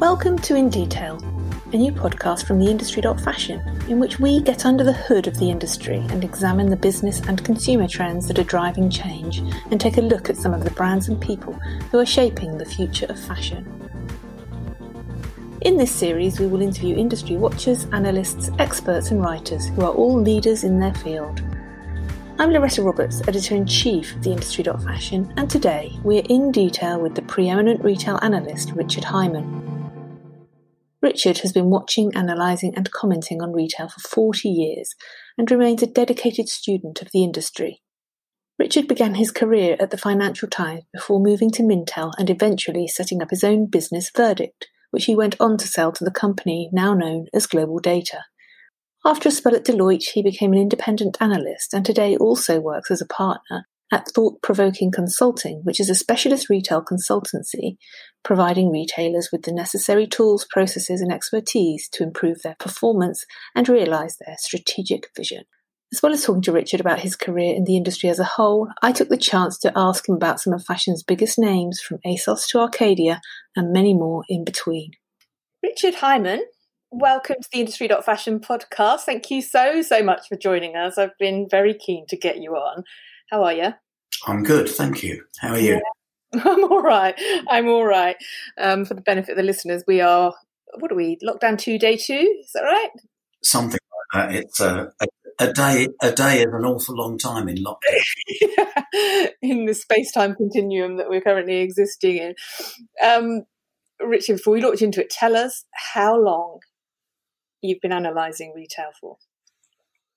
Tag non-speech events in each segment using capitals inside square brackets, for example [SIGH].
Welcome to In Detail, a new podcast from the Industry.Fashion, in which we get under the hood of the industry and examine the business and consumer trends that are driving change and take a look at some of the brands and people who are shaping the future of fashion. In this series, we will interview industry watchers, analysts, experts, and writers who are all leaders in their field. I'm Loretta Roberts, editor in chief of the Industry.Fashion, and today we're in detail with the preeminent retail analyst Richard Hyman. Richard has been watching, analysing, and commenting on retail for 40 years and remains a dedicated student of the industry. Richard began his career at the Financial Times before moving to Mintel and eventually setting up his own business, Verdict, which he went on to sell to the company now known as Global Data. After a spell at Deloitte, he became an independent analyst and today also works as a partner at Thought Provoking Consulting, which is a specialist retail consultancy providing retailers with the necessary tools, processes, and expertise to improve their performance and realize their strategic vision. As well as talking to Richard about his career in the industry as a whole, I took the chance to ask him about some of fashion's biggest names from ASOS to Arcadia and many more in between. Richard Hyman, welcome to the Industry.Fashion podcast. Thank you so, so much for joining us. I've been very keen to get you on. How are you? I'm good, thank you. How are you? Yeah. [LAUGHS] I'm all right. I'm all right. Um, for the benefit of the listeners, we are, what are we, lockdown two, day two? Is that right? Something like that. It's a, a, a day A day is an awful long time in lockdown. [LAUGHS] [LAUGHS] in the space time continuum that we're currently existing in. Um, Richard, before we launch into it, tell us how long you've been analysing retail for.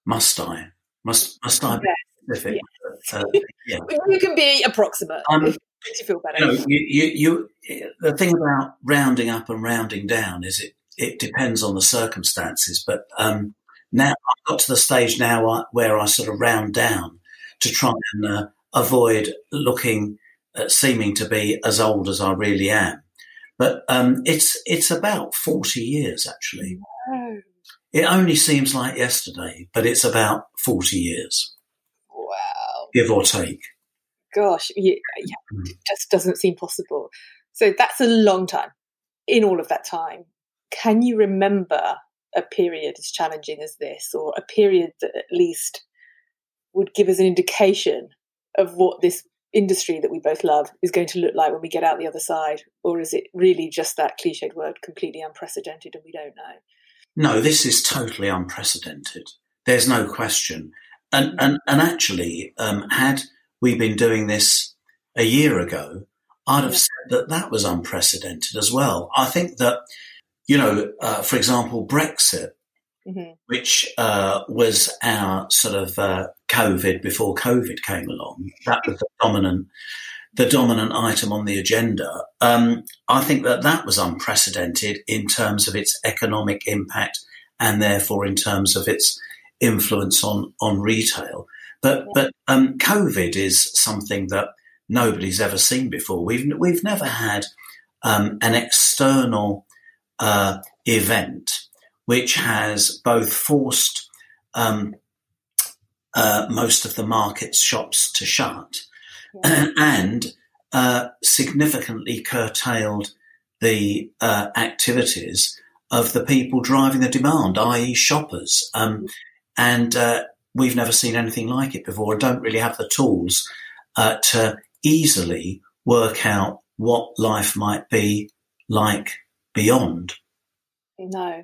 Must I? Must must I? Specific. [LAUGHS] Uh, yeah. you can be approximate. Um, makes you feel better. You, know, you, you, you, the thing about rounding up and rounding down is it, it depends on the circumstances. But um, now I've got to the stage now where I sort of round down to try and uh, avoid looking, uh, seeming to be as old as I really am. But um, it's it's about forty years actually. Wow. It only seems like yesterday, but it's about forty years give or take. Gosh, yeah, yeah, mm. it just doesn't seem possible. So that's a long time. In all of that time, can you remember a period as challenging as this, or a period that at least would give us an indication of what this industry that we both love is going to look like when we get out the other side? Or is it really just that cliched word, completely unprecedented, and we don't know? No, this is totally unprecedented. There's no question. And and and actually, um, had we been doing this a year ago, I'd have said that that was unprecedented as well. I think that you know, uh, for example, Brexit, mm-hmm. which uh, was our sort of uh, COVID before COVID came along, that was the dominant the dominant item on the agenda. Um, I think that that was unprecedented in terms of its economic impact and therefore in terms of its influence on on retail. But but um, COVID is something that nobody's ever seen before. We've we've never had um, an external uh, event which has both forced um, uh, most of the market's shops to shut yeah. [CLEARS THROAT] and uh, significantly curtailed the uh, activities of the people driving the demand, i.e., shoppers. Um, and uh, we've never seen anything like it before and don't really have the tools uh, to easily work out what life might be like beyond. No,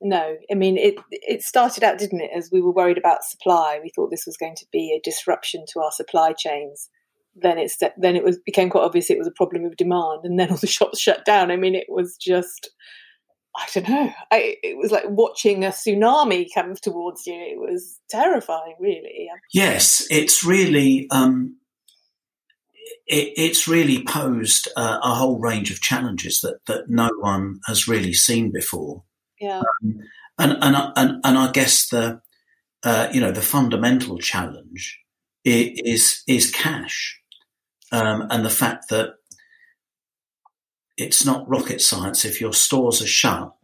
no. I mean, it it started out, didn't it, as we were worried about supply. We thought this was going to be a disruption to our supply chains. Then it's then it was became quite obvious it was a problem of demand, and then all the shops shut down. I mean, it was just I don't know. I, it was like watching a tsunami come towards you. It was terrifying, really. Yes, it's really um, it, it's really posed uh, a whole range of challenges that that no one has really seen before. Yeah, um, and, and and and I guess the uh, you know the fundamental challenge is is cash, um, and the fact that it's not rocket science. If your stores are shut,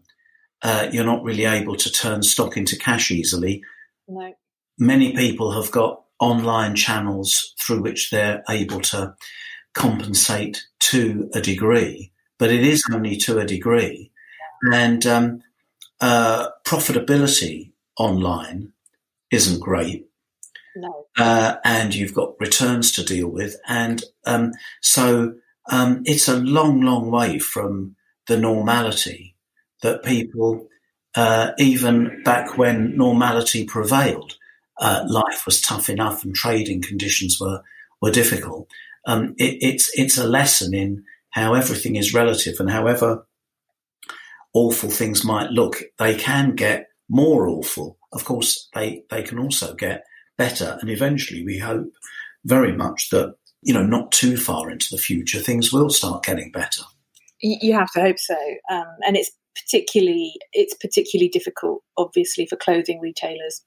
uh, you're not really able to turn stock into cash easily. No. Many people have got online channels through which they're able to compensate to a degree. but it is only to a degree. And um, uh, profitability online isn't great. No. Uh, and you've got returns to deal with. And um, so um, it's a long, long way from the normality that people, uh, even back when normality prevailed, uh, life was tough enough and trading conditions were, were difficult. Um, it, it's, it's a lesson in how everything is relative and however awful things might look, they can get more awful. Of course, they, they can also get better. And eventually we hope very much that, you know, not too far into the future, things will start getting better. You have to hope so. Um, and it's particularly, it's particularly difficult, obviously, for clothing retailers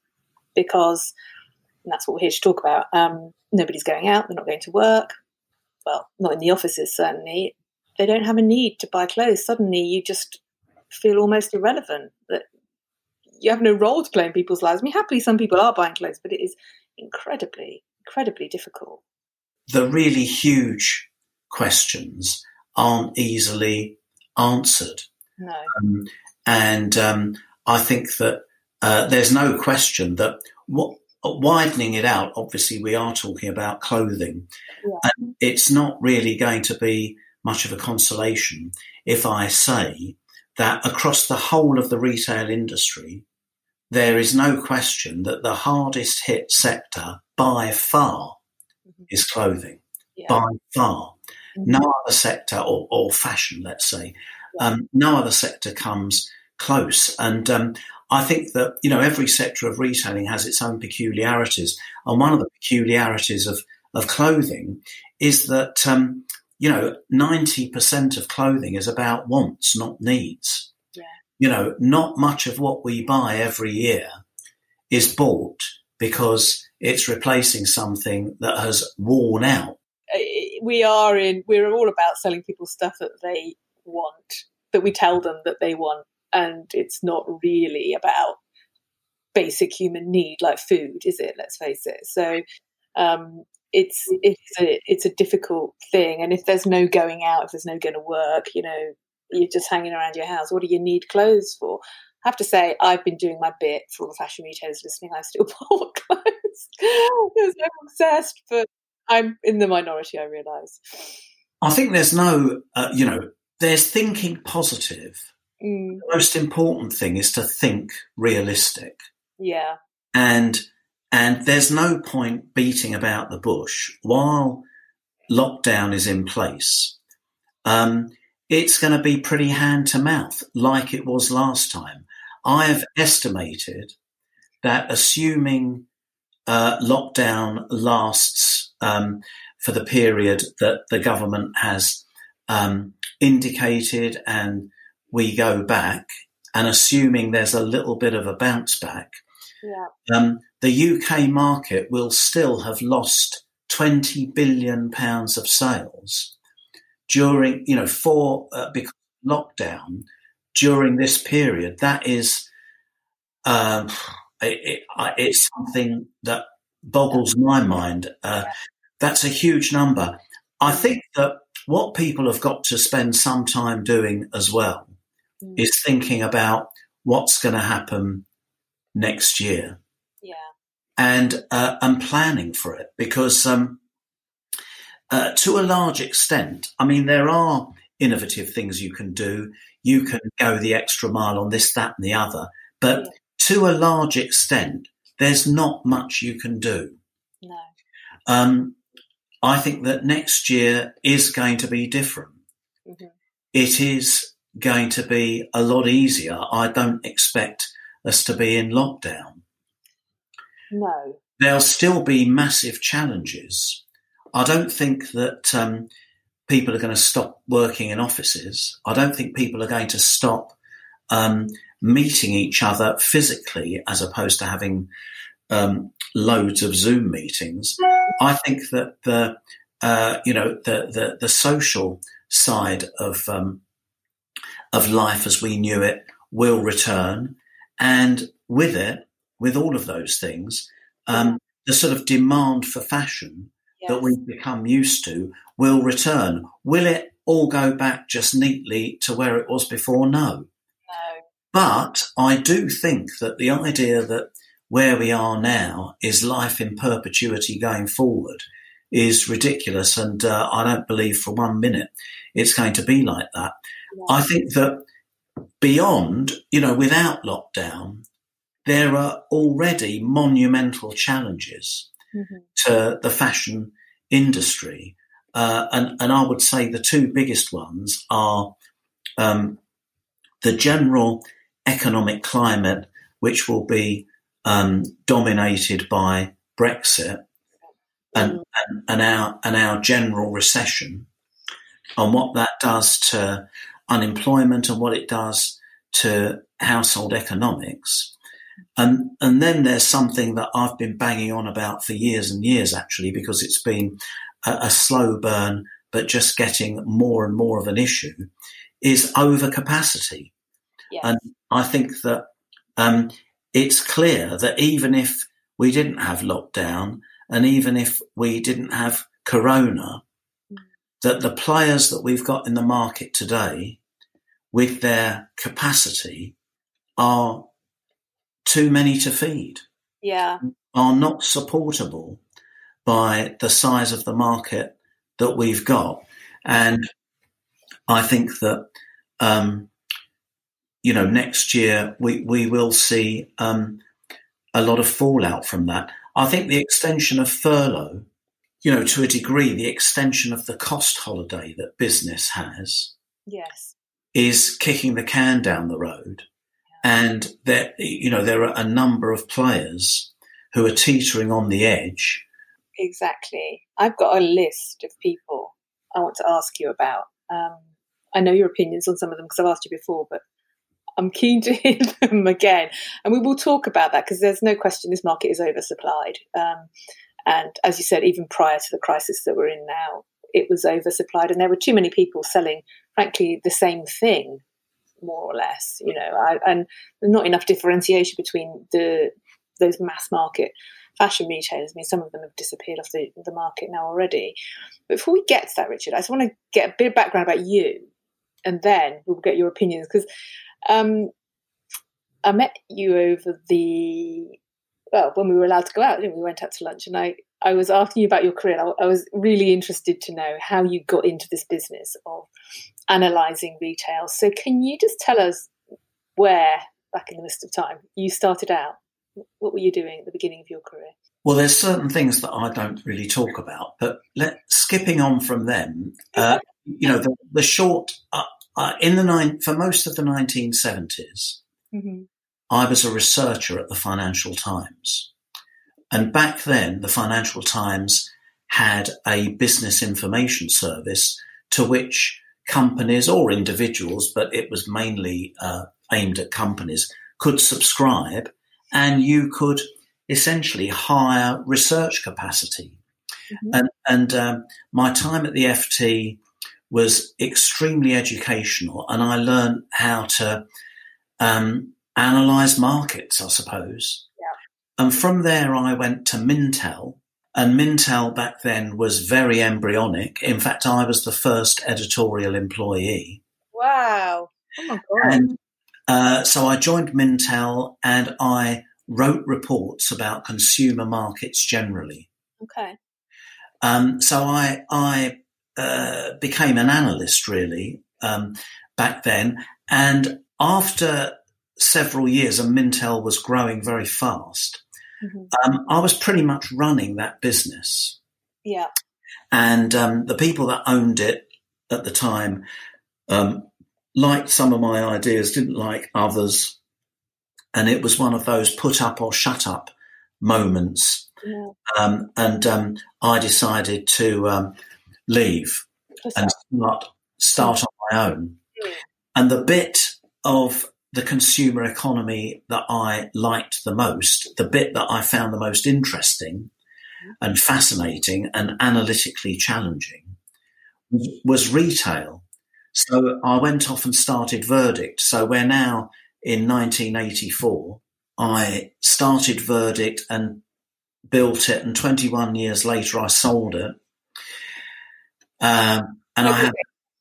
because that's what we're here to talk about. Um, nobody's going out, they're not going to work. Well, not in the offices, certainly. They don't have a need to buy clothes. Suddenly, you just feel almost irrelevant. That you have no role to play in people's lives. I mean, happily, some people are buying clothes, but it is incredibly, incredibly difficult. The really huge questions aren't easily answered. No. Um, and um, I think that uh, there's no question that what, widening it out, obviously, we are talking about clothing. Yeah. And it's not really going to be much of a consolation if I say that across the whole of the retail industry, there is no question that the hardest hit sector by far. Is clothing. Yeah. By far. Mm-hmm. No other sector, or, or fashion, let's say, yeah. um, no other sector comes close. And um, I think that, you know, every sector of retailing has its own peculiarities. And one of the peculiarities of, of clothing is that, um, you know, 90% of clothing is about wants, not needs you know, not much of what we buy every year is bought because it's replacing something that has worn out. Uh, we are in, we're all about selling people stuff that they want, that we tell them that they want. And it's not really about basic human need like food, is it? Let's face it. So, um, it's it's a it's a difficult thing, and if there's no going out, if there's no going to work, you know, you're just hanging around your house. What do you need clothes for? I have to say, I've been doing my bit for all the fashion retailers listening. I still [LAUGHS] bought clothes [LAUGHS] because I'm obsessed, but I'm in the minority, I realise. I think there's no, uh, you know, there's thinking positive. Mm. The most important thing is to think realistic. Yeah. And and there's no point beating about the bush while lockdown is in place. Um, it's going to be pretty hand to mouth like it was last time. I have estimated that assuming uh, lockdown lasts um, for the period that the government has um, indicated and we go back, and assuming there's a little bit of a bounce back, yeah. um, the UK market will still have lost 20 billion pounds of sales during, you know, for uh, because lockdown during this period, that is, um, it, it, it's something that boggles my mind. Uh, that's a huge number. I think that what people have got to spend some time doing as well mm. is thinking about what's going to happen next year. Yeah. And uh, and planning for it because um, uh, to a large extent, I mean, there are innovative things you can do. You can go the extra mile on this, that, and the other. But yeah. To a large extent, there's not much you can do. No. Um, I think that next year is going to be different. Mm-hmm. It is going to be a lot easier. I don't expect us to be in lockdown. No. There'll still be massive challenges. I don't think that um, people are going to stop working in offices. I don't think people are going to stop um, meeting each other physically as opposed to having um, loads of Zoom meetings. I think that the uh, you know the, the, the social side of um, of life as we knew it will return, and with it, with all of those things, um, the sort of demand for fashion that we've become used to will return. Will it all go back just neatly to where it was before? No. But I do think that the idea that where we are now is life in perpetuity going forward is ridiculous. And uh, I don't believe for one minute it's going to be like that. Yeah. I think that beyond, you know, without lockdown, there are already monumental challenges hmm to the fashion industry. Uh, and, and I would say the two biggest ones are um, the general economic climate, which will be um, dominated by Brexit and, Mm. and, and, our, and our general recession, and what that does to unemployment and what it does to household economics. And, and then there's something that I've been banging on about for years and years, actually, because it's been a, a slow burn, but just getting more and more of an issue, is overcapacity. Yes. And I think that um, it's clear that even if we didn't have lockdown and even if we didn't have corona, Mm. that the players that we've got in the market today with their capacity are too many to feed, yeah. are not supportable by the size of the market that we've got. And I think that, um, you know, next year we, we will see um, a lot of fallout from that. I think the extension of furlough, you know, to a degree, the extension of the cost holiday that business has Yes. is kicking the can down the road. And there, you know, there are a number of players who are teetering on the edge. Exactly. I've got a list of people I want to ask you about. Um, I know your opinions on some of them because I've asked you before, but I'm keen to [LAUGHS] hear them again. And we will talk about that because there's no question this market is oversupplied. Um, and as you said, even prior to the crisis that we're in now, it was oversupplied, and there were too many people selling, frankly, the same thing, more or less. You know, I, and not enough differentiation between the those mass market fashion retailers. I mean, some of them have disappeared off the, the market now already. But before we get to that, Richard, I just want to get a bit of background about you, and then we'll get your opinions because um, I met you over the well when we were allowed to go out. we? we went out to lunch, and I I was asking you about your career. I, I was really interested to know how you got into this business of analysing retail. So can you just tell us where, back in the mist of time, you started out? What were you doing at the beginning of your career? Well, there's certain things that I don't really talk about, but let, skipping on from them, uh, [LAUGHS] you know, the, the short uh, uh, in the nine for most of the 1970s, Mm-hmm. I was a researcher at the Financial Times, and back then, the Financial Times had a business information service to which companies or individuals, but it was mainly uh, aimed at companies, could subscribe, and you could essentially hire research capacity. Mhm. And, and um, my time at the FT was extremely educational, and I learned how to um, analyze markets, I suppose. Yeah. And from there, I went to Mintel, and Mintel back then was very embryonic. In fact, I was the first editorial employee. Wow. Oh my god. And uh, so I joined Mintel and I wrote reports about consumer markets generally. Okay. Um, so I, I uh, became an analyst really um, back then. And after several years, and Mintel was growing very fast, hmm um, I was pretty much running that business. Yeah. And um, the people that owned it at the time um, liked some of my ideas, didn't like others. And it was one of those put up or shut up moments. yeah. Um, and um, I decided to um, leave and start, start on my own. Mm. And the bit of the consumer economy that I liked the most, the bit that I found the most interesting and fascinating and analytically challenging was, was retail. So I went off and started Verdict. So we're now in 1984. I started Verdict and built it, and 21 years later I sold it. Um, and I had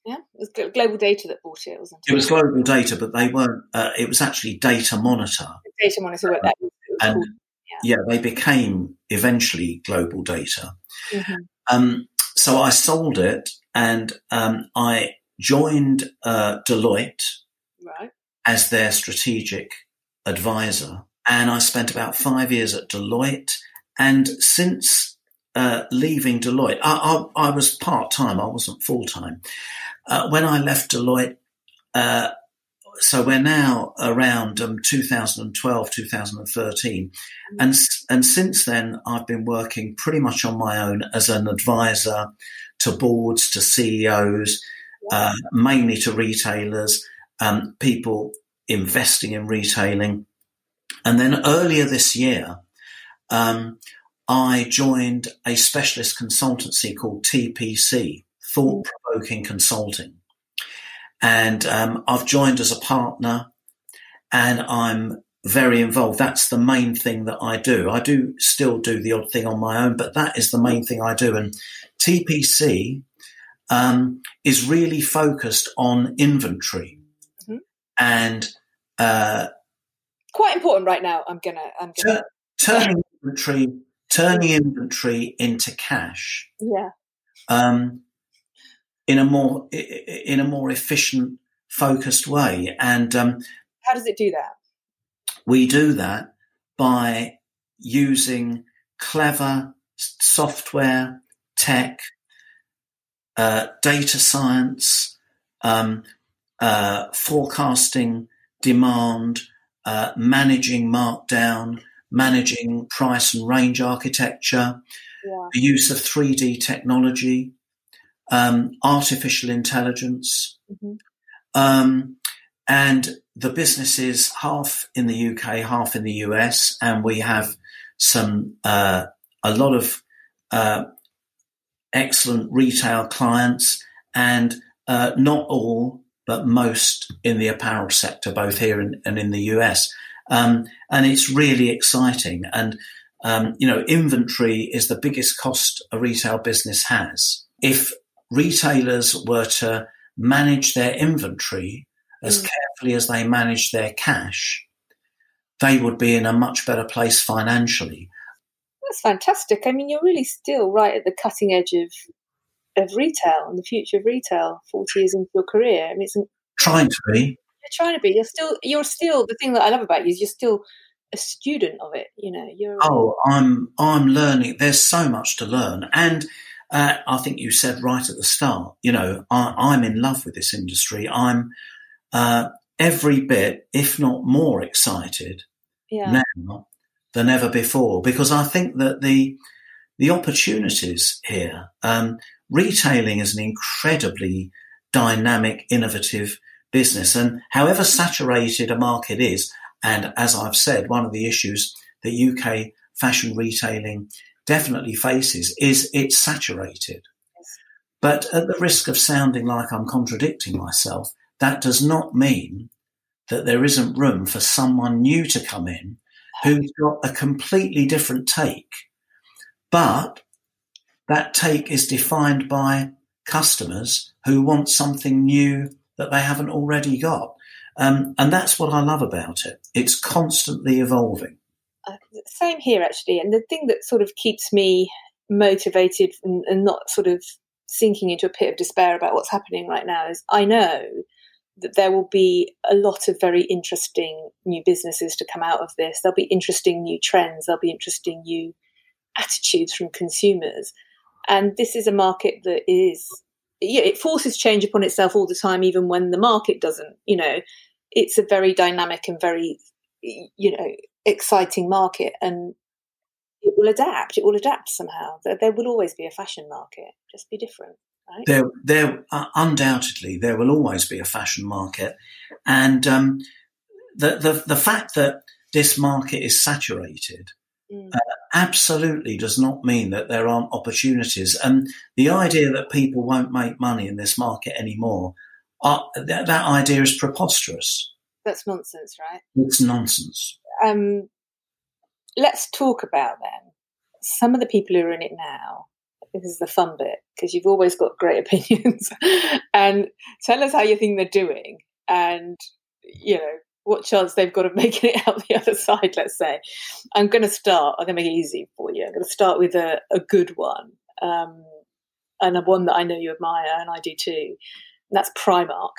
Yeah. It was Global Data that bought it, wasn't it? It was Global Data, but they weren't. Uh, it was actually Data Monitor. Data Monitor, what that was. and yeah. yeah. they became eventually Global Data. Mm-hmm. Um, so I sold it, and um, I joined uh, Deloitte right. as their strategic advisor, and I spent about five years at Deloitte. And since uh, leaving Deloitte, I, I, I was part time. I wasn't full time. Uh, when I left Deloitte, uh, so we're now around um, 2012, 2013, mm-hmm. and and since then I've been working pretty much on my own as an advisor to boards, to CEOs, uh, mainly to retailers, um, people investing in retailing, and then earlier this year, um, I joined a specialist consultancy called TPC, Thought Provoking Consulting. And um, I've joined as a partner and I'm very involved. That's the main thing that I do. I do still do the odd thing on my own, but that is the main thing I do. And TPC um, is really focused on inventory mm-hmm. and uh, quite important right now. I'm gonna, I'm gonna turning inventory, turning inventory into cash. Yeah. Um, in a more in a more efficient, focused way. And um, how does it do that? We do that by using clever software, tech, uh, data science, um, uh, forecasting demand, uh, managing markdown, managing price and range architecture, yeah. the use of 3D technology, um, artificial intelligence, mm-hmm. um, and the business is half in the UK, half in the US, and we have some uh, a lot of uh, excellent retail clients, and uh, not all, but most in the apparel sector, both here and, and in the US. Um, and it's really exciting. And um, you know, inventory is the biggest cost a retail business has. If retailers were to manage their inventory as mm. carefully as they manage their cash, they would be in a much better place financially. That's fantastic. I mean, you're really still right at the cutting edge of of retail and the future of retail. Forty years into your career, I mean, it's trying to be. You're trying to be. You're still. You're still. The thing that I love about you is you're still a student of it. You know, you're. Oh, I'm. I'm learning. There's so much to learn, and uh, I think you said right at the start, you know, I, am in love with this industry. I'm uh, every bit, if not more excited yeah. now than ever before, because I think that the the opportunities here, um, retailing is an incredibly dynamic, innovative business, and however saturated a market is, and as I've said, one of the issues that UK fashion retailing definitely faces is it's saturated. But at the risk of sounding like I'm contradicting myself, that does not mean that there isn't room for someone new to come in who's got a completely different take. But that take is defined by customers who want something new that they haven't already got. Um, and that's what I love about it. It's constantly evolving. Uh, same here, actually. And the thing that sort of keeps me motivated and, and not sort of sinking into a pit of despair about what's happening right now is I know that there will be a lot of very interesting new businesses to come out of this. There'll be interesting new trends. There'll be interesting new attitudes from consumers. And this is a market that is, it forces change upon itself all the time, even when the market doesn't. You know, it's a very dynamic and very, you know, exciting market and it will adapt. It will adapt somehow. There, there will always be a fashion market, just be different. Right? There, there uh, undoubtedly there will always be a fashion market, and um, the, the the fact that this market is saturated mm. uh, absolutely does not mean that there aren't opportunities. And the idea that people won't make money in this market anymore, uh, that, that idea is preposterous. That's nonsense, right? It's nonsense um, let's talk about then some of the people who are in it now. This is the fun bit because you've always got great [LAUGHS] opinions. and tell us how you think they're doing, and you know what chance they've got of [LAUGHS] making it out the other side. Let's say. I'm going to start. I'm going to make it easy for you. I'm going to start with a, a good one, um, and a one that I know you admire, and I do too. And that's Primark.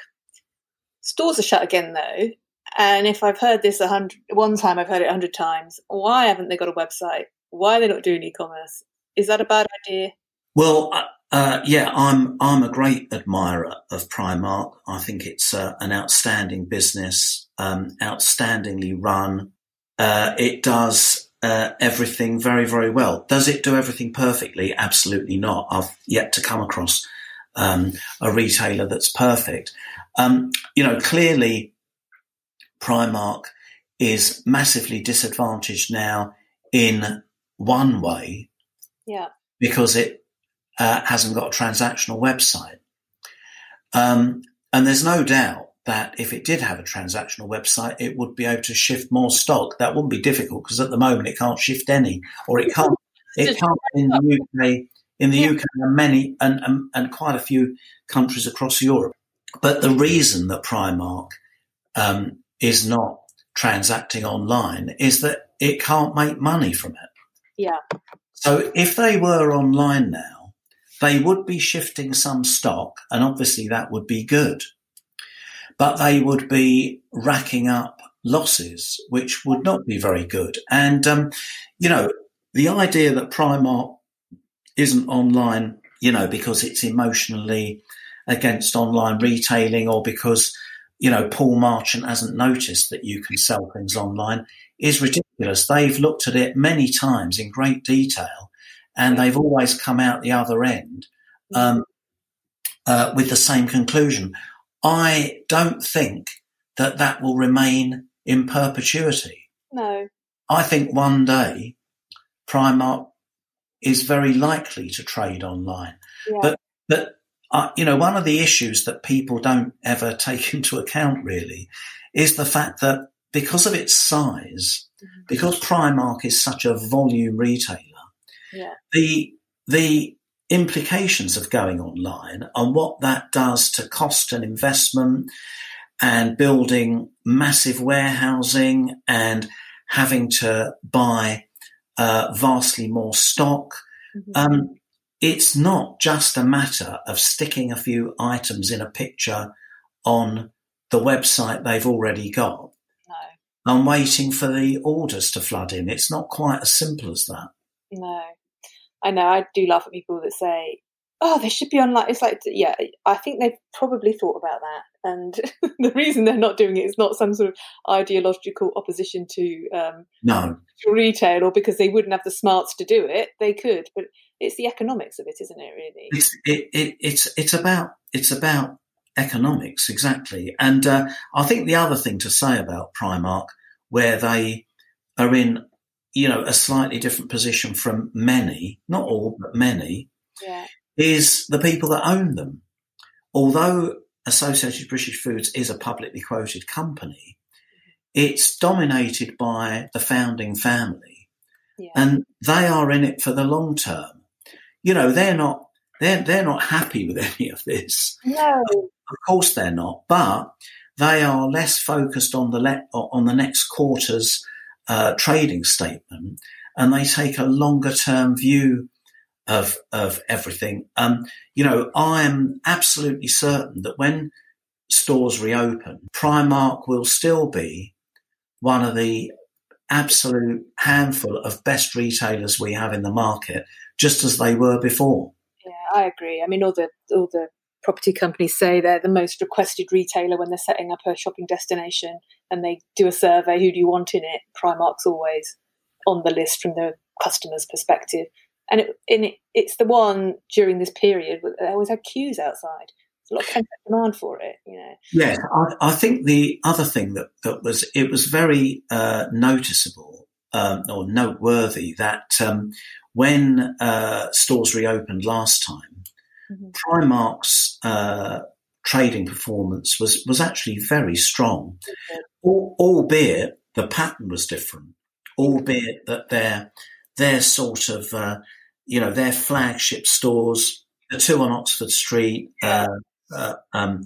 Stores are shut again though, and if I've heard this a hundred, one time I've heard it a hundred times. Why haven't they got a website? Why are they not doing e-commerce? Is that a bad idea? Well, uh, uh, yeah, I'm I'm a great admirer of Primark. I think it's uh, an outstanding business, um, outstandingly run. Uh, it does uh, everything very very well. Does it do everything perfectly? Absolutely not. I've yet to come across um, a retailer that's perfect. Um, you know, clearly Primark is massively disadvantaged now in one way. Yeah. Because it uh, hasn't got a transactional website. Um, and there's no doubt that if it did have a transactional website, it would be able to shift more stock. That wouldn't be difficult because at the moment it can't shift any, or it can't. It can't in the UK. In the. UK, and many and, and and quite a few countries across Europe. But the reason that Primark um, is not transacting online is that it can't make money from it. Yeah. So if they were online now, they would be shifting some stock, and obviously that would be good. But they would be racking up losses, which would not be very good. And, um, you know, the idea that Primark isn't online, you know, because it's emotionally against online retailing or because you know, Paul Marchant hasn't noticed that you can sell things online is ridiculous. They've looked at it many times in great detail and they've always come out the other end um, uh, with the same conclusion. I don't think that that will remain in perpetuity. No. I think one day Primark is very likely to trade online. Yeah. But but uh, you know, one of the issues that people don't ever [LAUGHS] take into account really is the fact that because of its size, mm-hmm. because Primark is such a volume retailer, yeah. the the implications of going online and what that does to cost and investment and building massive warehousing and having to buy uh, vastly more stock. Mm-hmm. Um, it's not just a matter of sticking a few items in a picture on the website they've already got no. and waiting for the orders to flood in. It's not quite as simple as that. No. I know. I do laugh at people that say, oh, they should be online. It's like, yeah, I think they've probably thought about that. And [LAUGHS] the reason they're not doing it is not some sort of ideological opposition to um, no to retail or because they wouldn't have the smarts to do it. They could, but it's the economics of it, isn't it? Really, it's it, it, it's it's about it's about economics exactly. And uh, I think the other thing to say about Primark, where they are in, you know, a slightly different position from many, not all, but many, yeah. is the people that own them. Although Associated British Foods is a publicly quoted company, it's dominated by the founding family. Yeah. And they are in it for the long term you know, they're not they're they're not happy with [LAUGHS] any of this. No, of course they're not. But they are less focused on the le- on the next quarter's uh, trading statement, and they take a longer term view of of everything. Um, you know, I am absolutely certain that when stores reopen, Primark will still be one of the absolute handful of best retailers we have in the market just as they were before. Yeah, I agree. I mean, all the all the property companies say they're the most requested retailer when they're setting up a shopping destination, and they do a survey: who do you want in it? Primark's always on the list from the customer's perspective, and it, and it, it's the one during this period they always had queues outside. A lot of demand for it, you know. Yeah, I, I, think the other thing that, that was it was very uh, noticeable um, or noteworthy that um, when uh, stores reopened last time. Primark's uh, trading performance was was actually very strong, albeit the pattern was different. Albeit that their their sort of uh, you know, their flagship stores, the two on Oxford Street, uh, uh, um,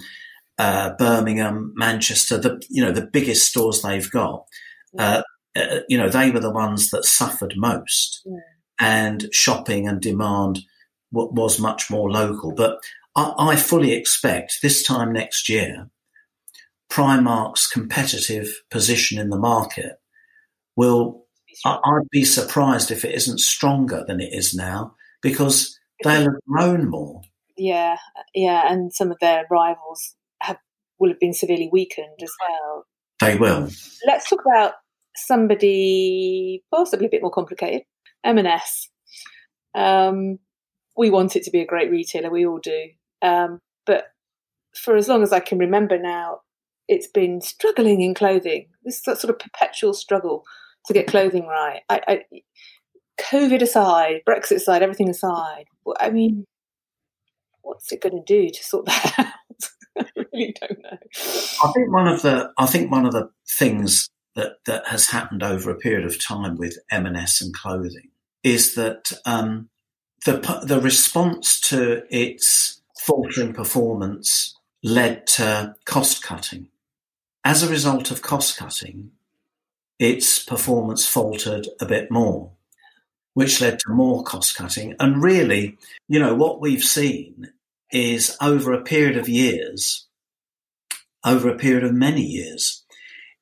uh, Birmingham, Manchester, the you know the biggest stores they've got. Uh, uh, you know, they were the ones that suffered most, Yeah. and shopping and demand was much more local. But I, I fully expect this time next year, Primark's competitive position in the market will. I, I'd be surprised if it isn't stronger than it is now because they'll have grown more. Yeah, yeah, and some of their rivals have will have been severely weakened as well. They will. Let's talk about somebody possibly a bit more complicated. M&S. Um, we want it to be a great retailer, we all do. Um, but for as long as I can remember now, it's been struggling in clothing. This sort of perpetual struggle to get clothing right. I, I, COVID aside, Brexit aside, everything aside. I mean, what's it going to do to sort that [LAUGHS] out? I really don't know. I think one of the I think one of the things that that has happened over a period of time with M&S and clothing is that um, the the response to its faltering performance led to cost cutting. As a result of cost cutting, its performance faltered a bit more, which led to more cost cutting. And really, you know, what we've seen is over a period of years, over a period of many years,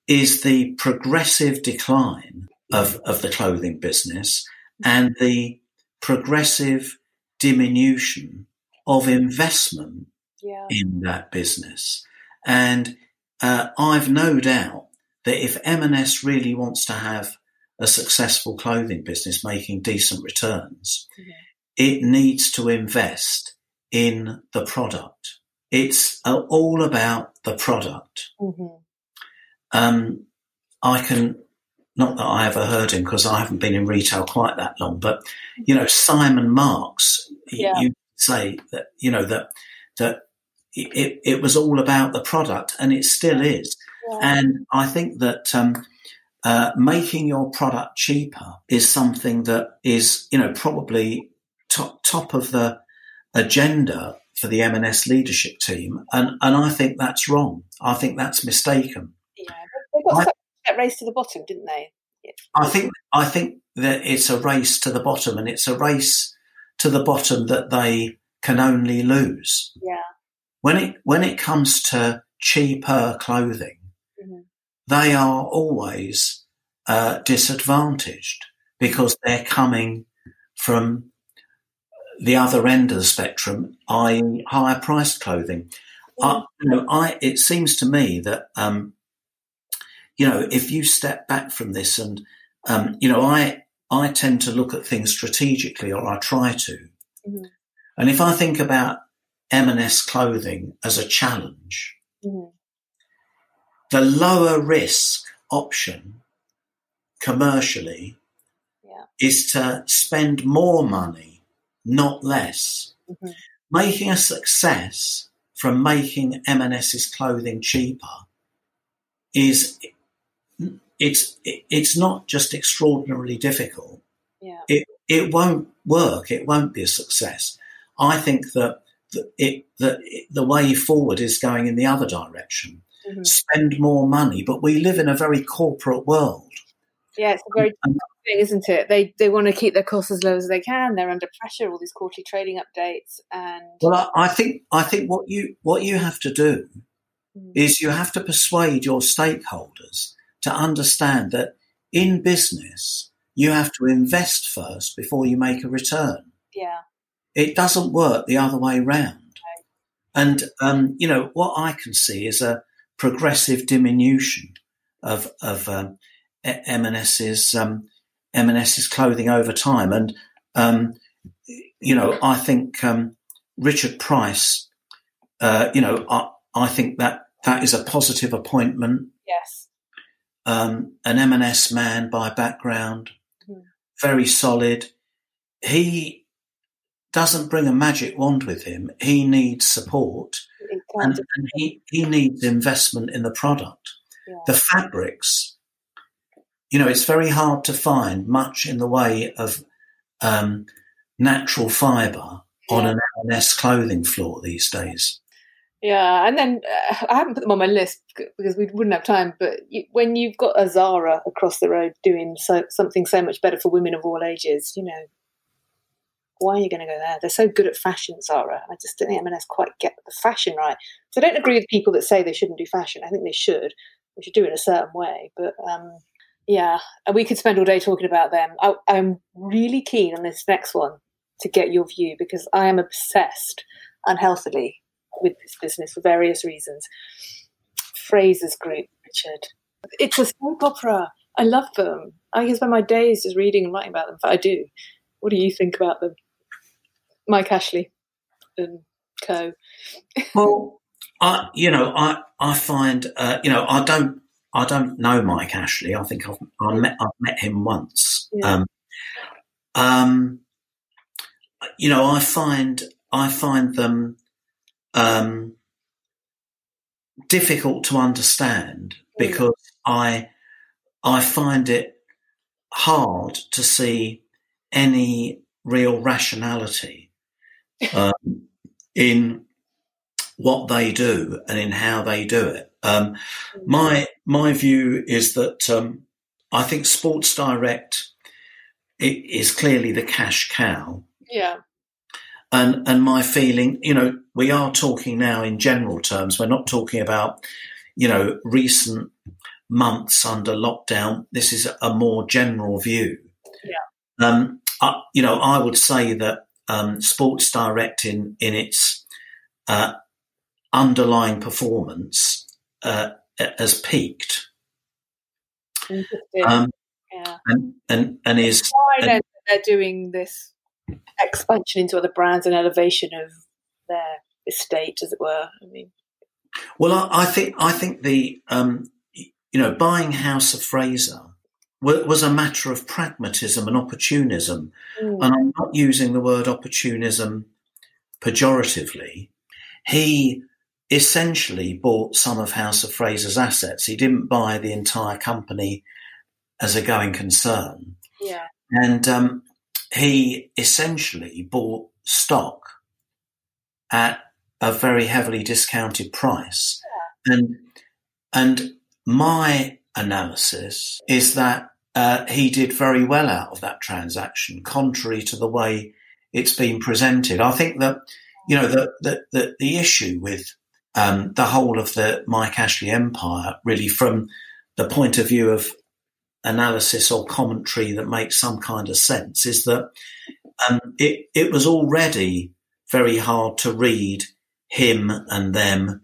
is the progressive decline of, of the clothing business and the progressive diminution of investment Yeah. in that business. And uh, I've no doubt that if M&S really wants to have a successful clothing business making decent returns, Mhm. it needs to invest in the product. It's uh, all about the product. hmm Um, I can, not that I ever heard him because I haven't been in retail quite that long, but you know, Simon Marks, Yeah. you say that, you know, that, that it, it was all about the product and it still is. Yeah. And I think that, um, uh, making your product cheaper is something that is, you know, probably top, top of the agenda for the M&S leadership team. And, and I think that's wrong. I think that's mistaken. Yeah, they got I- such that race to the bottom, didn't they? I think I think that it's a race to the bottom, and it's a race to the bottom that they can only lose. Yeah. When it when it comes to cheaper clothing, Mhm. they are always uh, disadvantaged because they're coming from the other end of the spectrum, i.e., higher priced clothing. I, you know, I it seems to me that um, you know if you step back from this and um, you know I I tend to look at things strategically, or I try to, Mhm. and if I think about M&S clothing as a challenge, Mhm. the lower risk option commercially Yeah. is to spend more money, not less. Mhm. Making a success from making M&S's clothing cheaper is it's it's not just extraordinarily difficult. Yeah. It it won't work. It won't be a success. I think that the, it that the way forward is going in the other direction. Mhm. Spend more money, but we live in a very corporate world. Yeah, it's a very And- thing, isn't it? They they want to keep their costs as low as they can. They're under pressure. All these quarterly trading updates, and Well, I, I think I think what you what you have to do Mm. is you have to persuade your stakeholders to understand that in business you have to invest first before you make a return. yeah, It doesn't work the other way round. And um, you know what I can see is a progressive diminution of of um, M&S's um, M&S's clothing over time. And um, you know, I think um, Richard Price. Uh, you know, I, I think that that is a positive appointment. yes, Um, an M&S man by background, Mhm. very solid. He doesn't bring a magic wand with him. He needs support and, and he, he needs investment in the product. yeah. The fabrics, you know, it's very hard to find much in the way of um, natural fibre on an M&S clothing floor these days. Yeah, and then uh, I haven't put them on my list because we wouldn't have time. But you, when you've got a Zara across the road doing so, something so much better for women of all ages, you know, why are you going to go there? They're so good at fashion, Zara. I just don't think M&S quite get the fashion right. So I don't agree with people that say they shouldn't do fashion. I think they should. We should do it a certain way. But um, yeah, we could spend all day talking about them. I, I'm really keen on this next one to get your view because I am obsessed unhealthily with this business for various reasons. Frasers Group, Richard. It's a soap opera. I love them. I can spend my days just reading and writing about them. But I do. What do you think about them? Mike Ashley and co. [LAUGHS] well, I, you know, I, I find, uh, you know, I don't, I don't know Mike Ashley. I think I've, I met, I've met him once. Yeah. Um, um, you know, I find, I find them um, difficult to understand because I I find it hard to see any real rationality [LAUGHS] um, in what they do and in how they do it. Um, my my view is that um, I think Sports Direct is clearly the cash cow. Yeah. And and my feeling, you know, we are talking now in general terms. We're not talking about, you know, recent months under lockdown. This is a more general view. Yeah. Um, I, you know, I would say that um, Sports Direct in in its uh, underlying performance uh, has peaked. Um, yeah. And and and is why and, they're doing this expansion into other brands and elevation of their estate, as it were. I mean, well, I, I think I think the um, you know buying House of Fraser was a matter of pragmatism and opportunism, mm. and I'm not using the word opportunism pejoratively. He essentially bought some of House of Fraser's assets. He didn't buy the entire company as a going concern. Yeah. And um, he essentially bought stock at a very heavily discounted price. Yeah. And, and my analysis is that uh, he did very well out of that transaction, contrary to the way it's been presented. I think that, you know, the, the, the, the issue with um, the whole of the Mike Ashley empire, really from the point of view of analysis or commentary that makes some kind of sense is that um, it, it was already very hard to read him and them.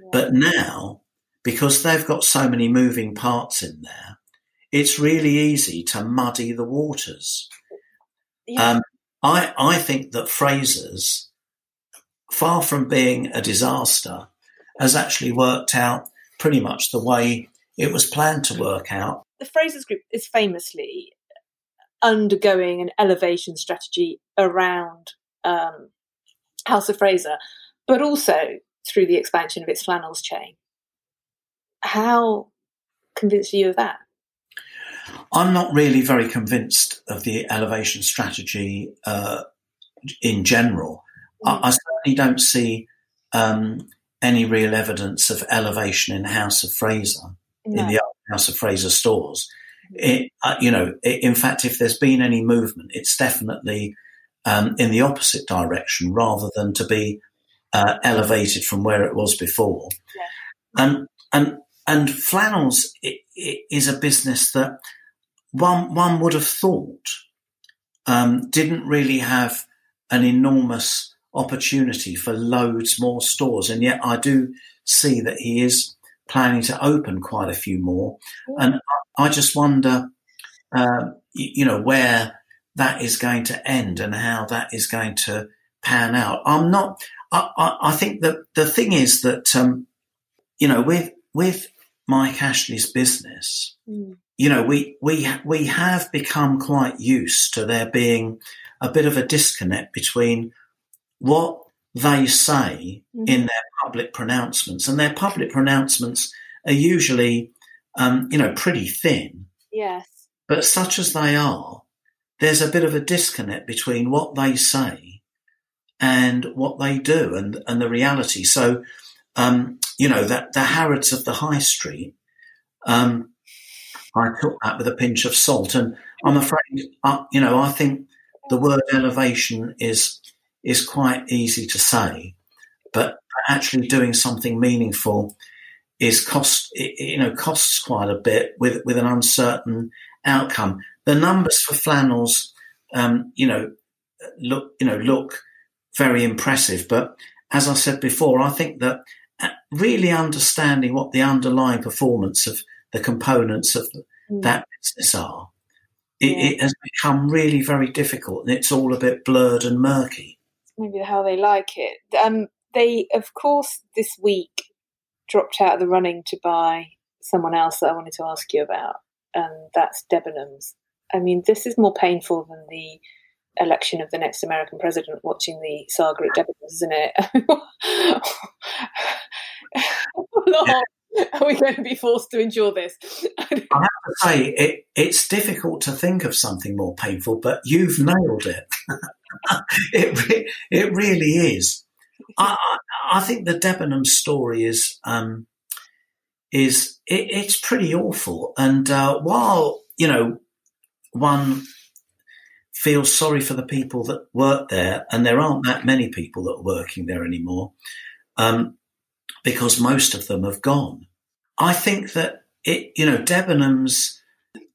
Yeah. But now, because they've got so many moving parts in there, it's really easy to muddy the waters. Yeah. Um, I, I think that Frasers, far from being a disaster, has actually worked out pretty much the way it was planned to work out the Frasers Group is famously undergoing an elevation strategy around um, House of Fraser, but also through the expansion of its flannels chain. How convinced are you of that? I'm not really very convinced of the elevation strategy uh, in general. Mm. I, I, certainly don't see um, any real evidence of elevation in House of Fraser no. in the House of Fraser stores. It, uh, you know, it, in fact, if there's been any movement, it's definitely um, in the opposite direction rather than to be uh, elevated from where it was before. Yeah. Um, and and flannels it, it is a business that one one would have thought um, didn't really have an enormous opportunity for loads more stores, and yet I do see that he is planning to open quite a few more. And I just wonder, uh, you know, where that is going to end and how that is going to pan out. I'm not, I, I, I think that the thing is that, um, you know, with, with Mike Ashley's business, mm. you know, we, we, we have become quite used to there being a bit of a disconnect between what they say mm-hmm. in their public pronouncements, and their public pronouncements are usually, um, you know, pretty thin. Yes. But such as they are, there's a bit of a disconnect between what they say and what they do and, and the reality. So, um, you know, that the Harrods of the High Street, um, I took that with a pinch of salt. And I'm afraid, uh, you know, I think the word elevation is is quite easy to say, but actually doing something meaningful is cost you know costs quite a bit with with an uncertain outcome. The numbers for flannels, um, you know, look you know look very impressive, but as I said before, I think that uh, really understanding what the underlying performance of the components of mm. that business are, it, yeah. it, has become really very difficult, and it's all a bit blurred and murky. Maybe how they like it. Um, they, of course, this week dropped out of the running to buy someone else that I wanted to ask you about, and that's Debenhams. I mean, this is more painful than the election of the next American president watching the saga at Debenhams, isn't it? [LAUGHS] Are we going to be forced to endure this? I have to say, it, it's difficult to think of something more painful, but you've nailed it. [LAUGHS] it, it really is. I, I, think the Debenham story is um, is it, it's pretty awful. And uh, while you know one feels sorry for the people that work there, and there aren't that many people that are working there anymore, um, because most of them have gone. I think that it, you know, Debenham's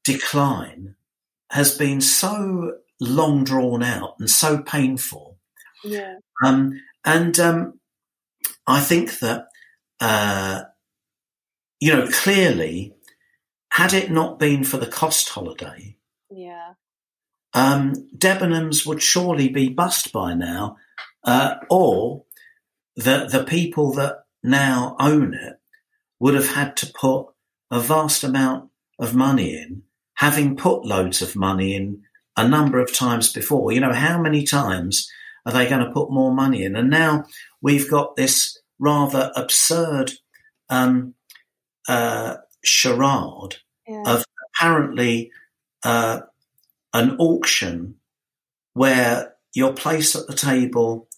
decline has been so long drawn out and so painful. Yeah. Um, and um, I think that, uh, you know, clearly, had it not been for the cost holiday, yeah, um, Debenhams would surely be bust by now, uh, or the the people that now own it would have had to put a vast amount of money in, having put loads of money in a number of times before. You know, how many times are they going to put more money in? And now we've got this rather absurd um, uh, charade yeah. of apparently uh, an auction where your place at the table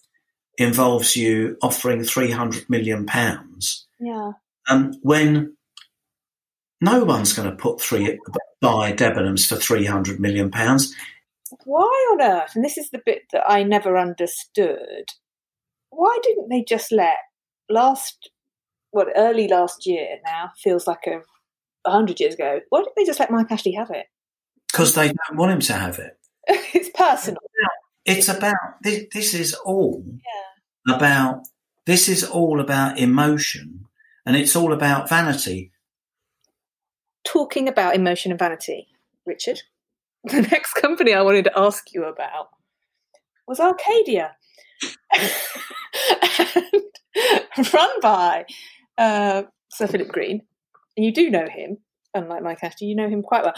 involves you offering 300 million pounds. Yeah. Um, when no one's going to put three buy Debenhams for 300 million pounds why on earth, and this is the bit that I never understood, why didn't they just let last, what, early last year now, feels like a, a hundred years ago, why didn't they just let Mike Ashley have it? Because they don't want him to have it. [LAUGHS] it's personal. It's about, this, this is all yeah. about, this is all about emotion and it's all about vanity. Talking about emotion and vanity, Richard, [LAUGHS] the next company I wanted to ask you about was Arcadia. [LAUGHS] run by uh, Sir Philip Green. And you do know him, unlike Mike Ashley, you know him quite well.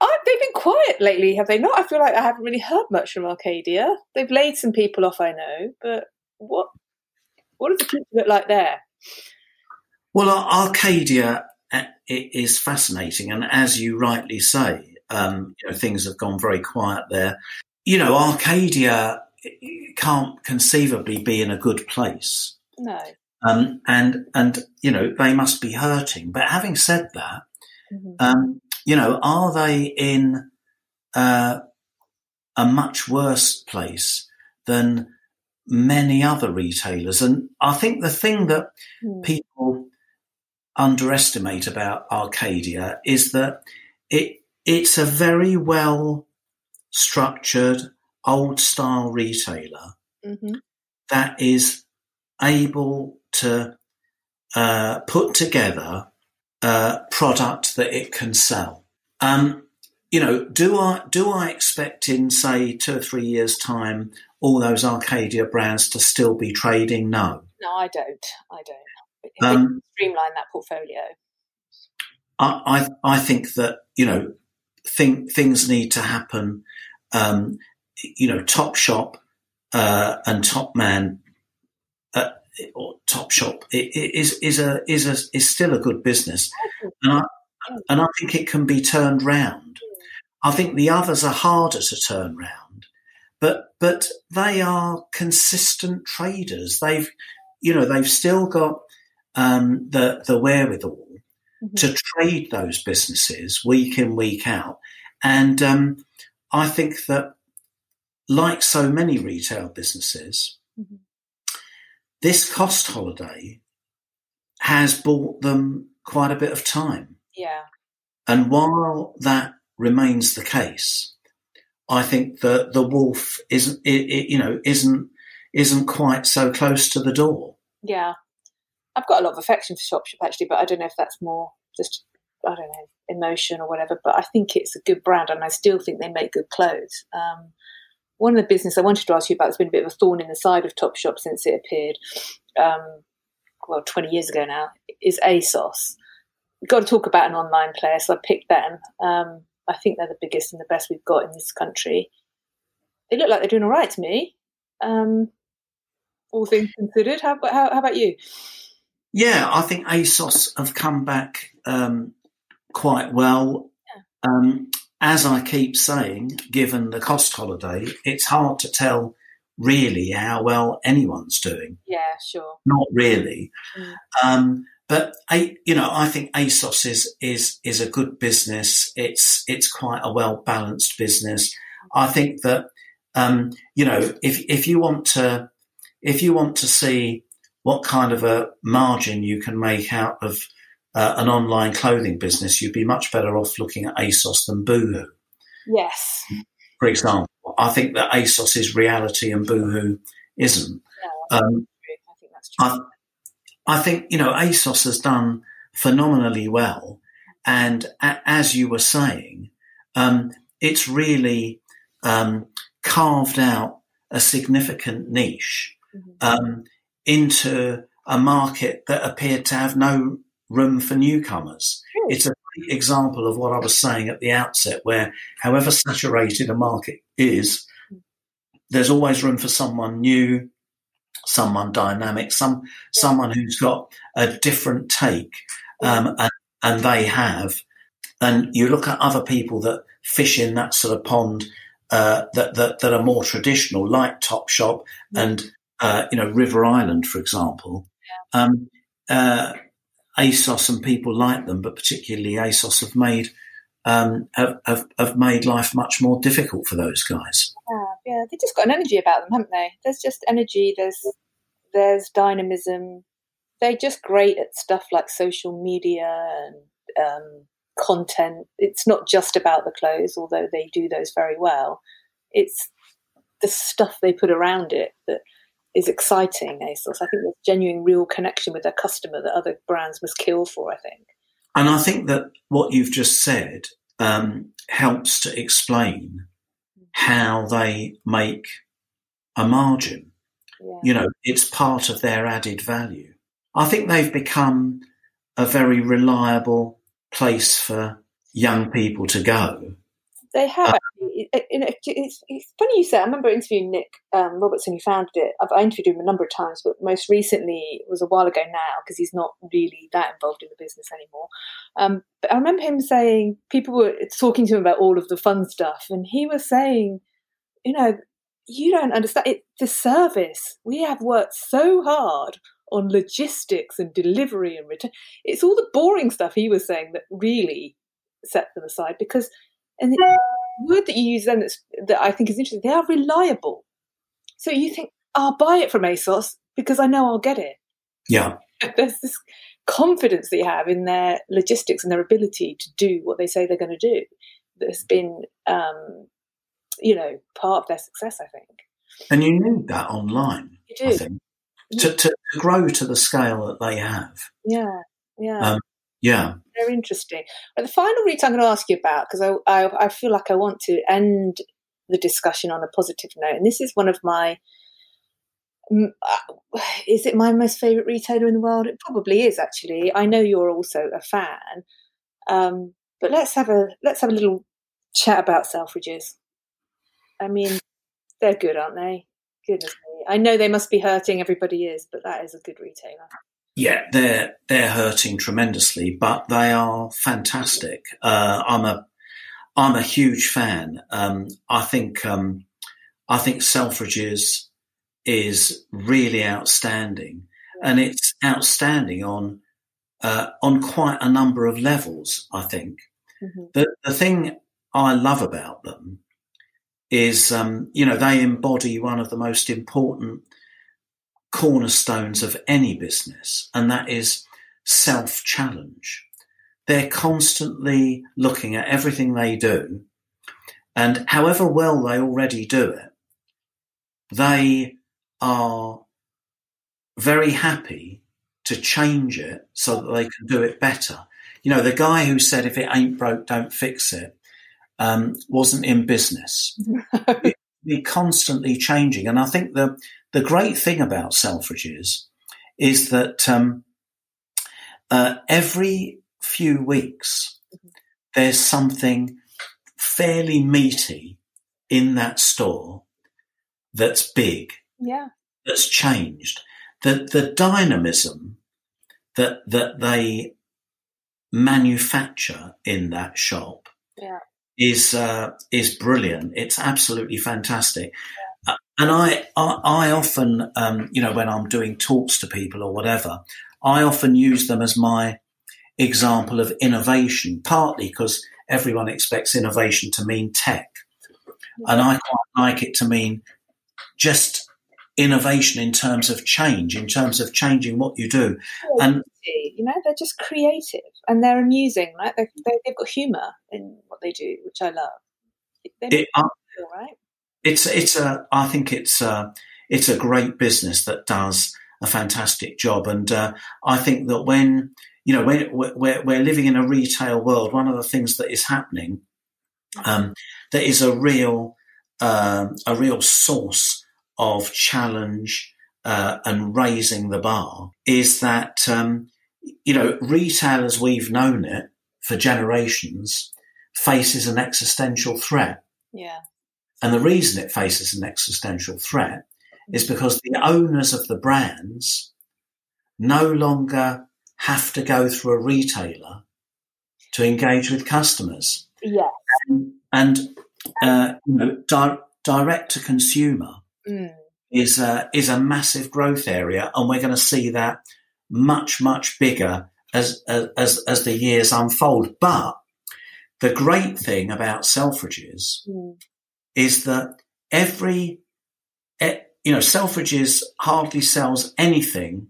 I, they've been quiet lately, have they not? I feel like I haven't really heard much from Arcadia. They've laid some people off, I know, but what what does the future look like there? Well, Arcadia uh, is fascinating, and as you rightly say, um, you know, things have gone very quiet there. You know, Arcadia can't conceivably be in a good place. No. Um, and and you know they must be hurting. But having said that, mm-hmm. um, you know, are they in uh, a much worse place than many other retailers? And I think the thing that mm. people underestimate about Arcadia is that it it's a very well structured old style retailer mm-hmm. that is able to uh, put together a product that it can sell. Um, you know, do I do I expect in say two or three years' time all those Arcadia brands to still be trading? No, no, I don't. I don't. Um, streamline that portfolio. I, I I think that you know think things need to happen. Um, you know, Top Shop uh, and Top Man uh, or Top Shop is is a is a is still a good business, and I and I think it can be turned round. I think the others are harder to turn round, but but they are consistent traders. They've you know they've still got um, the the wherewithal mm-hmm. to trade those businesses week in week out, and um, I think that like so many retail businesses, mm-hmm. this cost holiday has bought them quite a bit of time. Yeah. And while that remains the case, I think that the wolf isn't, it, it, you know, isn't isn't quite so close to the door. Yeah, I've got a lot of affection for Topshop actually, but I don't know if that's more just I don't know emotion or whatever. But I think it's a good brand, and I still think they make good clothes. Um, one of the business I wanted to ask you about has been a bit of a thorn in the side of Topshop since it appeared. Um, well, 20 years ago now, is ASOS. We've got to talk about an online player, so I picked them. Um, I think they're the biggest and the best we've got in this country. They look like they're doing all right to me, um, all things considered. How, how, how, about you? Yeah, I think ASOS have come back um, quite well. Yeah. Um, as I keep saying, given the cost holiday, it's hard to tell really how well anyone's doing. Yeah, sure. Not really. Mm. Um, but you know, I think ASOS is is is a good business. It's it's quite a well balanced business. I think that um, you know, if if you want to if you want to see what kind of a margin you can make out of uh, an online clothing business, you'd be much better off looking at ASOS than Boohoo. Yes. For example, I think that ASOS is reality and Boohoo isn't. Yeah, um, I think that's true. I, I, think, you know, ASOS has done phenomenally well. And a, as you were saying, um, it's really um, carved out a significant niche mm-hmm. Um, into a market that appeared to have no room for newcomers. It's a great example of what I was saying at the outset, where however saturated a market is, there's always room for someone new, someone dynamic, some someone who's got a different take, um, and, and they have. And you look at other people that fish in that sort of pond uh, that, that that are more traditional, like Topshop and uh, you know River Island, for example. Um, uh, ASOS and people like them, but particularly ASOS, have made um, have, have, have made life much more difficult for those guys. Yeah, yeah, they just got an energy about them, haven't they? There's just energy. There's there's dynamism. They're just great at stuff like social media and um, content. It's not just about the clothes, although they do those very well. It's the stuff they put around it that is exciting, ASOS. I think there's genuine, real connection with their customer that other brands must kill for, I think. And I think that what you've just said um, helps to explain how they make a margin. Yeah. You know, it's part of their added value. I think they've become a very reliable place for young people to go. They have. Uh, it's, it's, funny you say. I remember interviewing Nick um, Robertson, who founded it. I've interviewed him a number of times, but most recently was a while ago now because he's not really that involved in the business anymore. Um, but I remember him saying people were talking to him about all of the fun stuff, and he was saying, you know, you don't understand it. The service we have worked so hard on logistics and delivery and return. It's all the boring stuff he was saying that really set them aside because and word that you use then that's, that I think is interesting, they are reliable. So you think, I'll buy it from ASOS because I know I'll get it. Yeah. [LAUGHS] There's this confidence that you have in their logistics and their ability to do what they say they're going to do that has been, um, you know, part of their success, I think. And you need that online. You do. I think, to, to grow to the scale that they have. Yeah, yeah. Um, yeah. Very interesting. But the final read I'm going to ask you about, because I, I, I, feel like I want to end the discussion on a positive note, and this is one of my. Uh, is it my most favourite retailer in the world? It probably is, actually. I know you're also a fan, um, but let's have a let's have a little chat about Selfridges. I mean, they're good, aren't they? Goodness me. I know they must be hurting. Everybody is, but that is a good retailer. Yeah, they're they're hurting tremendously, but they are fantastic. Uh, I'm a I'm a huge fan. Um, I think um, I think Selfridges is really outstanding, and it's outstanding on uh, on quite a number of levels. I think mm-hmm. the the thing I love about them is um, you know they embody one of the most important cornerstones of any business, and that is self challenge. They're constantly looking at everything they do, and however well they already do it, they are very happy to change it so that they can do it better. You know, the guy who said, if it ain't broke, don't fix it, um, wasn't in business. [LAUGHS] be constantly changing. And I think the, the great thing about Selfridges is that um, uh, every few weeks there's something fairly meaty in that store that's big, yeah, that's changed. The the dynamism that that they manufacture in that shop yeah. Is uh, is brilliant. It's absolutely fantastic. Uh, and I, I, I often, um, you know, when I'm doing talks to people or whatever, I often use them as my example of innovation, partly because everyone expects innovation to mean tech. And I quite like it to mean just innovation in terms of change, in terms of changing what you do. And you know, they're just creative and they're amusing, right? They, have got humour in what they do, which I love. It, uh, right? It's it's a. I think it's a, it's a great business that does a fantastic job, and uh, I think that when you know when we're, we're living in a retail world, one of the things that is happening um, that is a real uh, a real source of challenge uh, and raising the bar is that um, you know retail as we've known it for generations faces an existential threat. Yeah. And the reason it faces an existential threat is because the owners of the brands no longer have to go through a retailer to engage with customers. Yeah. And, and uh, you know, di- direct to consumer mm. is a, is a massive growth area, and we're going to see that much much bigger as as as the years unfold. But the great thing about Selfridges mm. is that every you know Selfridges hardly sells anything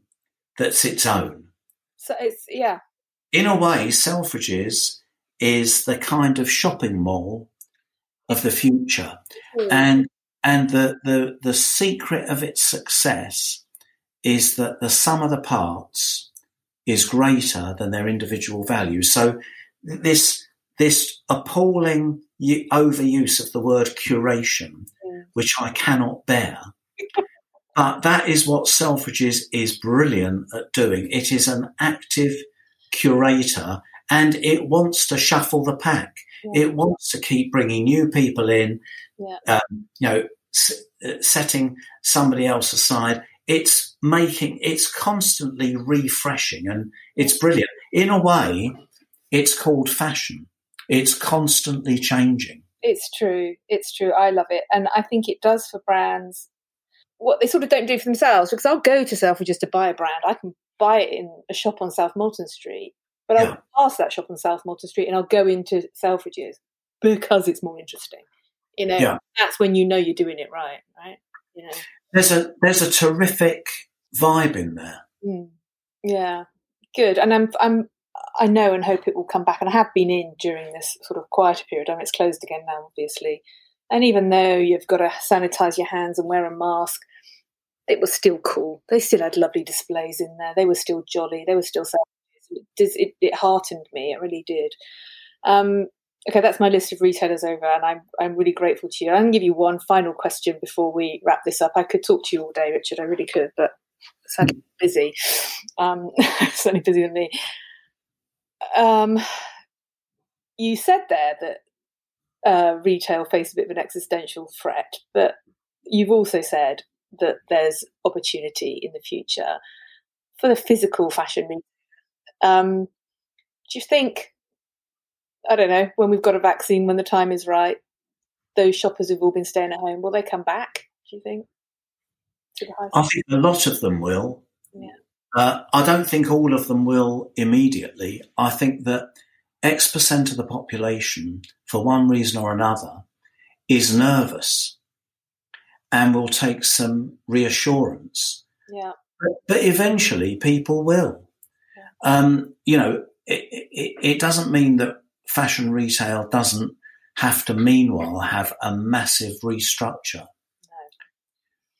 that's its own. So it's yeah. In a way, Selfridges is the kind of shopping mall of the future. Mm. And and the, the the secret of its success is that the sum of the parts is greater than their individual value. So this this appalling overuse of the word curation, which I cannot bear. [LAUGHS] but that is what Selfridges is brilliant at doing. It is an active curator and it wants to shuffle the pack. Yeah. It wants to keep bringing new people in, yeah. um, you know, s- uh, setting somebody else aside. It's making, it's constantly refreshing and it's brilliant. In a way, it's called fashion. It's constantly changing. It's true. It's true. I love it. And I think it does for brands what they sort of don't do for themselves because I'll go to Selfridges to buy a brand. I can buy it in a shop on South Molton Street but yeah. I'll pass that shop on South Molton Street and I'll go into Selfridges because it's more interesting. You know, yeah. that's when you know you're doing it right, right? You know. There's a there's a terrific vibe in there. Mm. Yeah, good. And I'm I'm I know and hope it will come back. And I have been in during this sort of quieter period. I mean, it's closed again now, obviously. And even though you've got to sanitize your hands and wear a mask, it was still cool. They still had lovely displays in there. They were still jolly. They were still does it, it heartened me. It really did. Um, okay, that's my list of retailers over, and I'm I'm really grateful to you. I'm going to give you one final question before we wrap this up. I could talk to you all day, Richard. I really could, but sadly busy. Um, [LAUGHS] certainly busier than me. Um, you said there that uh, retail faces a bit of an existential threat, but you've also said that there's opportunity in the future for the physical fashion um, do you think I don't know, when we've got a vaccine, when the time is right, those shoppers who've all been staying at home, will they come back, do you think? I think a lot of them will. Yeah. Uh, I don't think all of them will immediately. I think that X percent of the population, for one reason or another, is nervous and will take some reassurance. Yeah. But, but eventually people will. Yeah. Um, you know, it, it, it doesn't mean that fashion retail doesn't have to meanwhile have a massive restructure.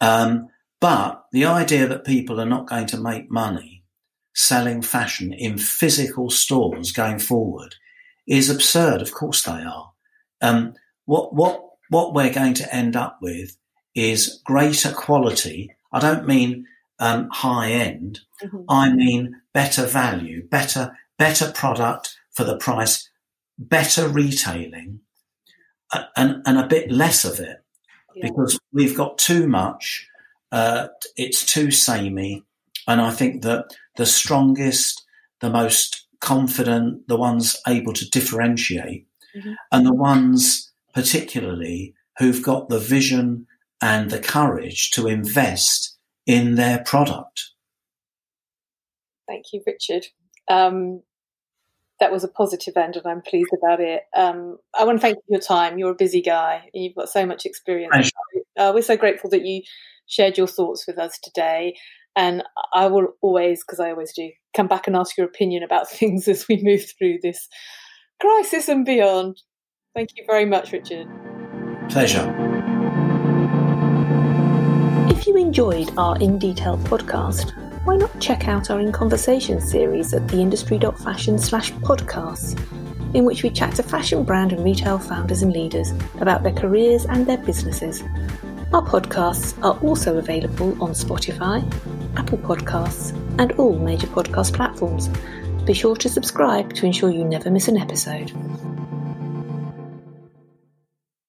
No. Um, but the idea that people are not going to make money selling fashion in physical stores going forward is absurd. Of course they are. Um, what, what, what we're going to end up with is greater quality. I don't mean um, high end. Mm-hmm. I mean better value, better better product for the price, better retailing, uh, and and a bit less of it yeah. because we've got too much. Uh, it's too samey, and I think that the strongest, the most confident, the ones able to differentiate, mm-hmm. and the ones particularly who've got the vision and the courage to invest in their product. Thank you, Richard. Um, that was a positive end, and I'm pleased about it. Um, I want to thank you for your time. You're a busy guy. You've got so much experience. Uh, we're so grateful that you shared your thoughts with us today. And I will always, because I always do, come back and ask your opinion about [LAUGHS] things as we move through this crisis and beyond. Thank you very much, Richard. Pleasure. If you enjoyed our In Detail podcast, why not check out our In Conversation series at theindustry.fashion slash podcasts, in which we chat to fashion brand and retail founders and leaders about their careers and their businesses. Our podcasts are also available on Spotify, Apple Podcasts, and all major podcast platforms. Be sure to subscribe to ensure you never miss an episode.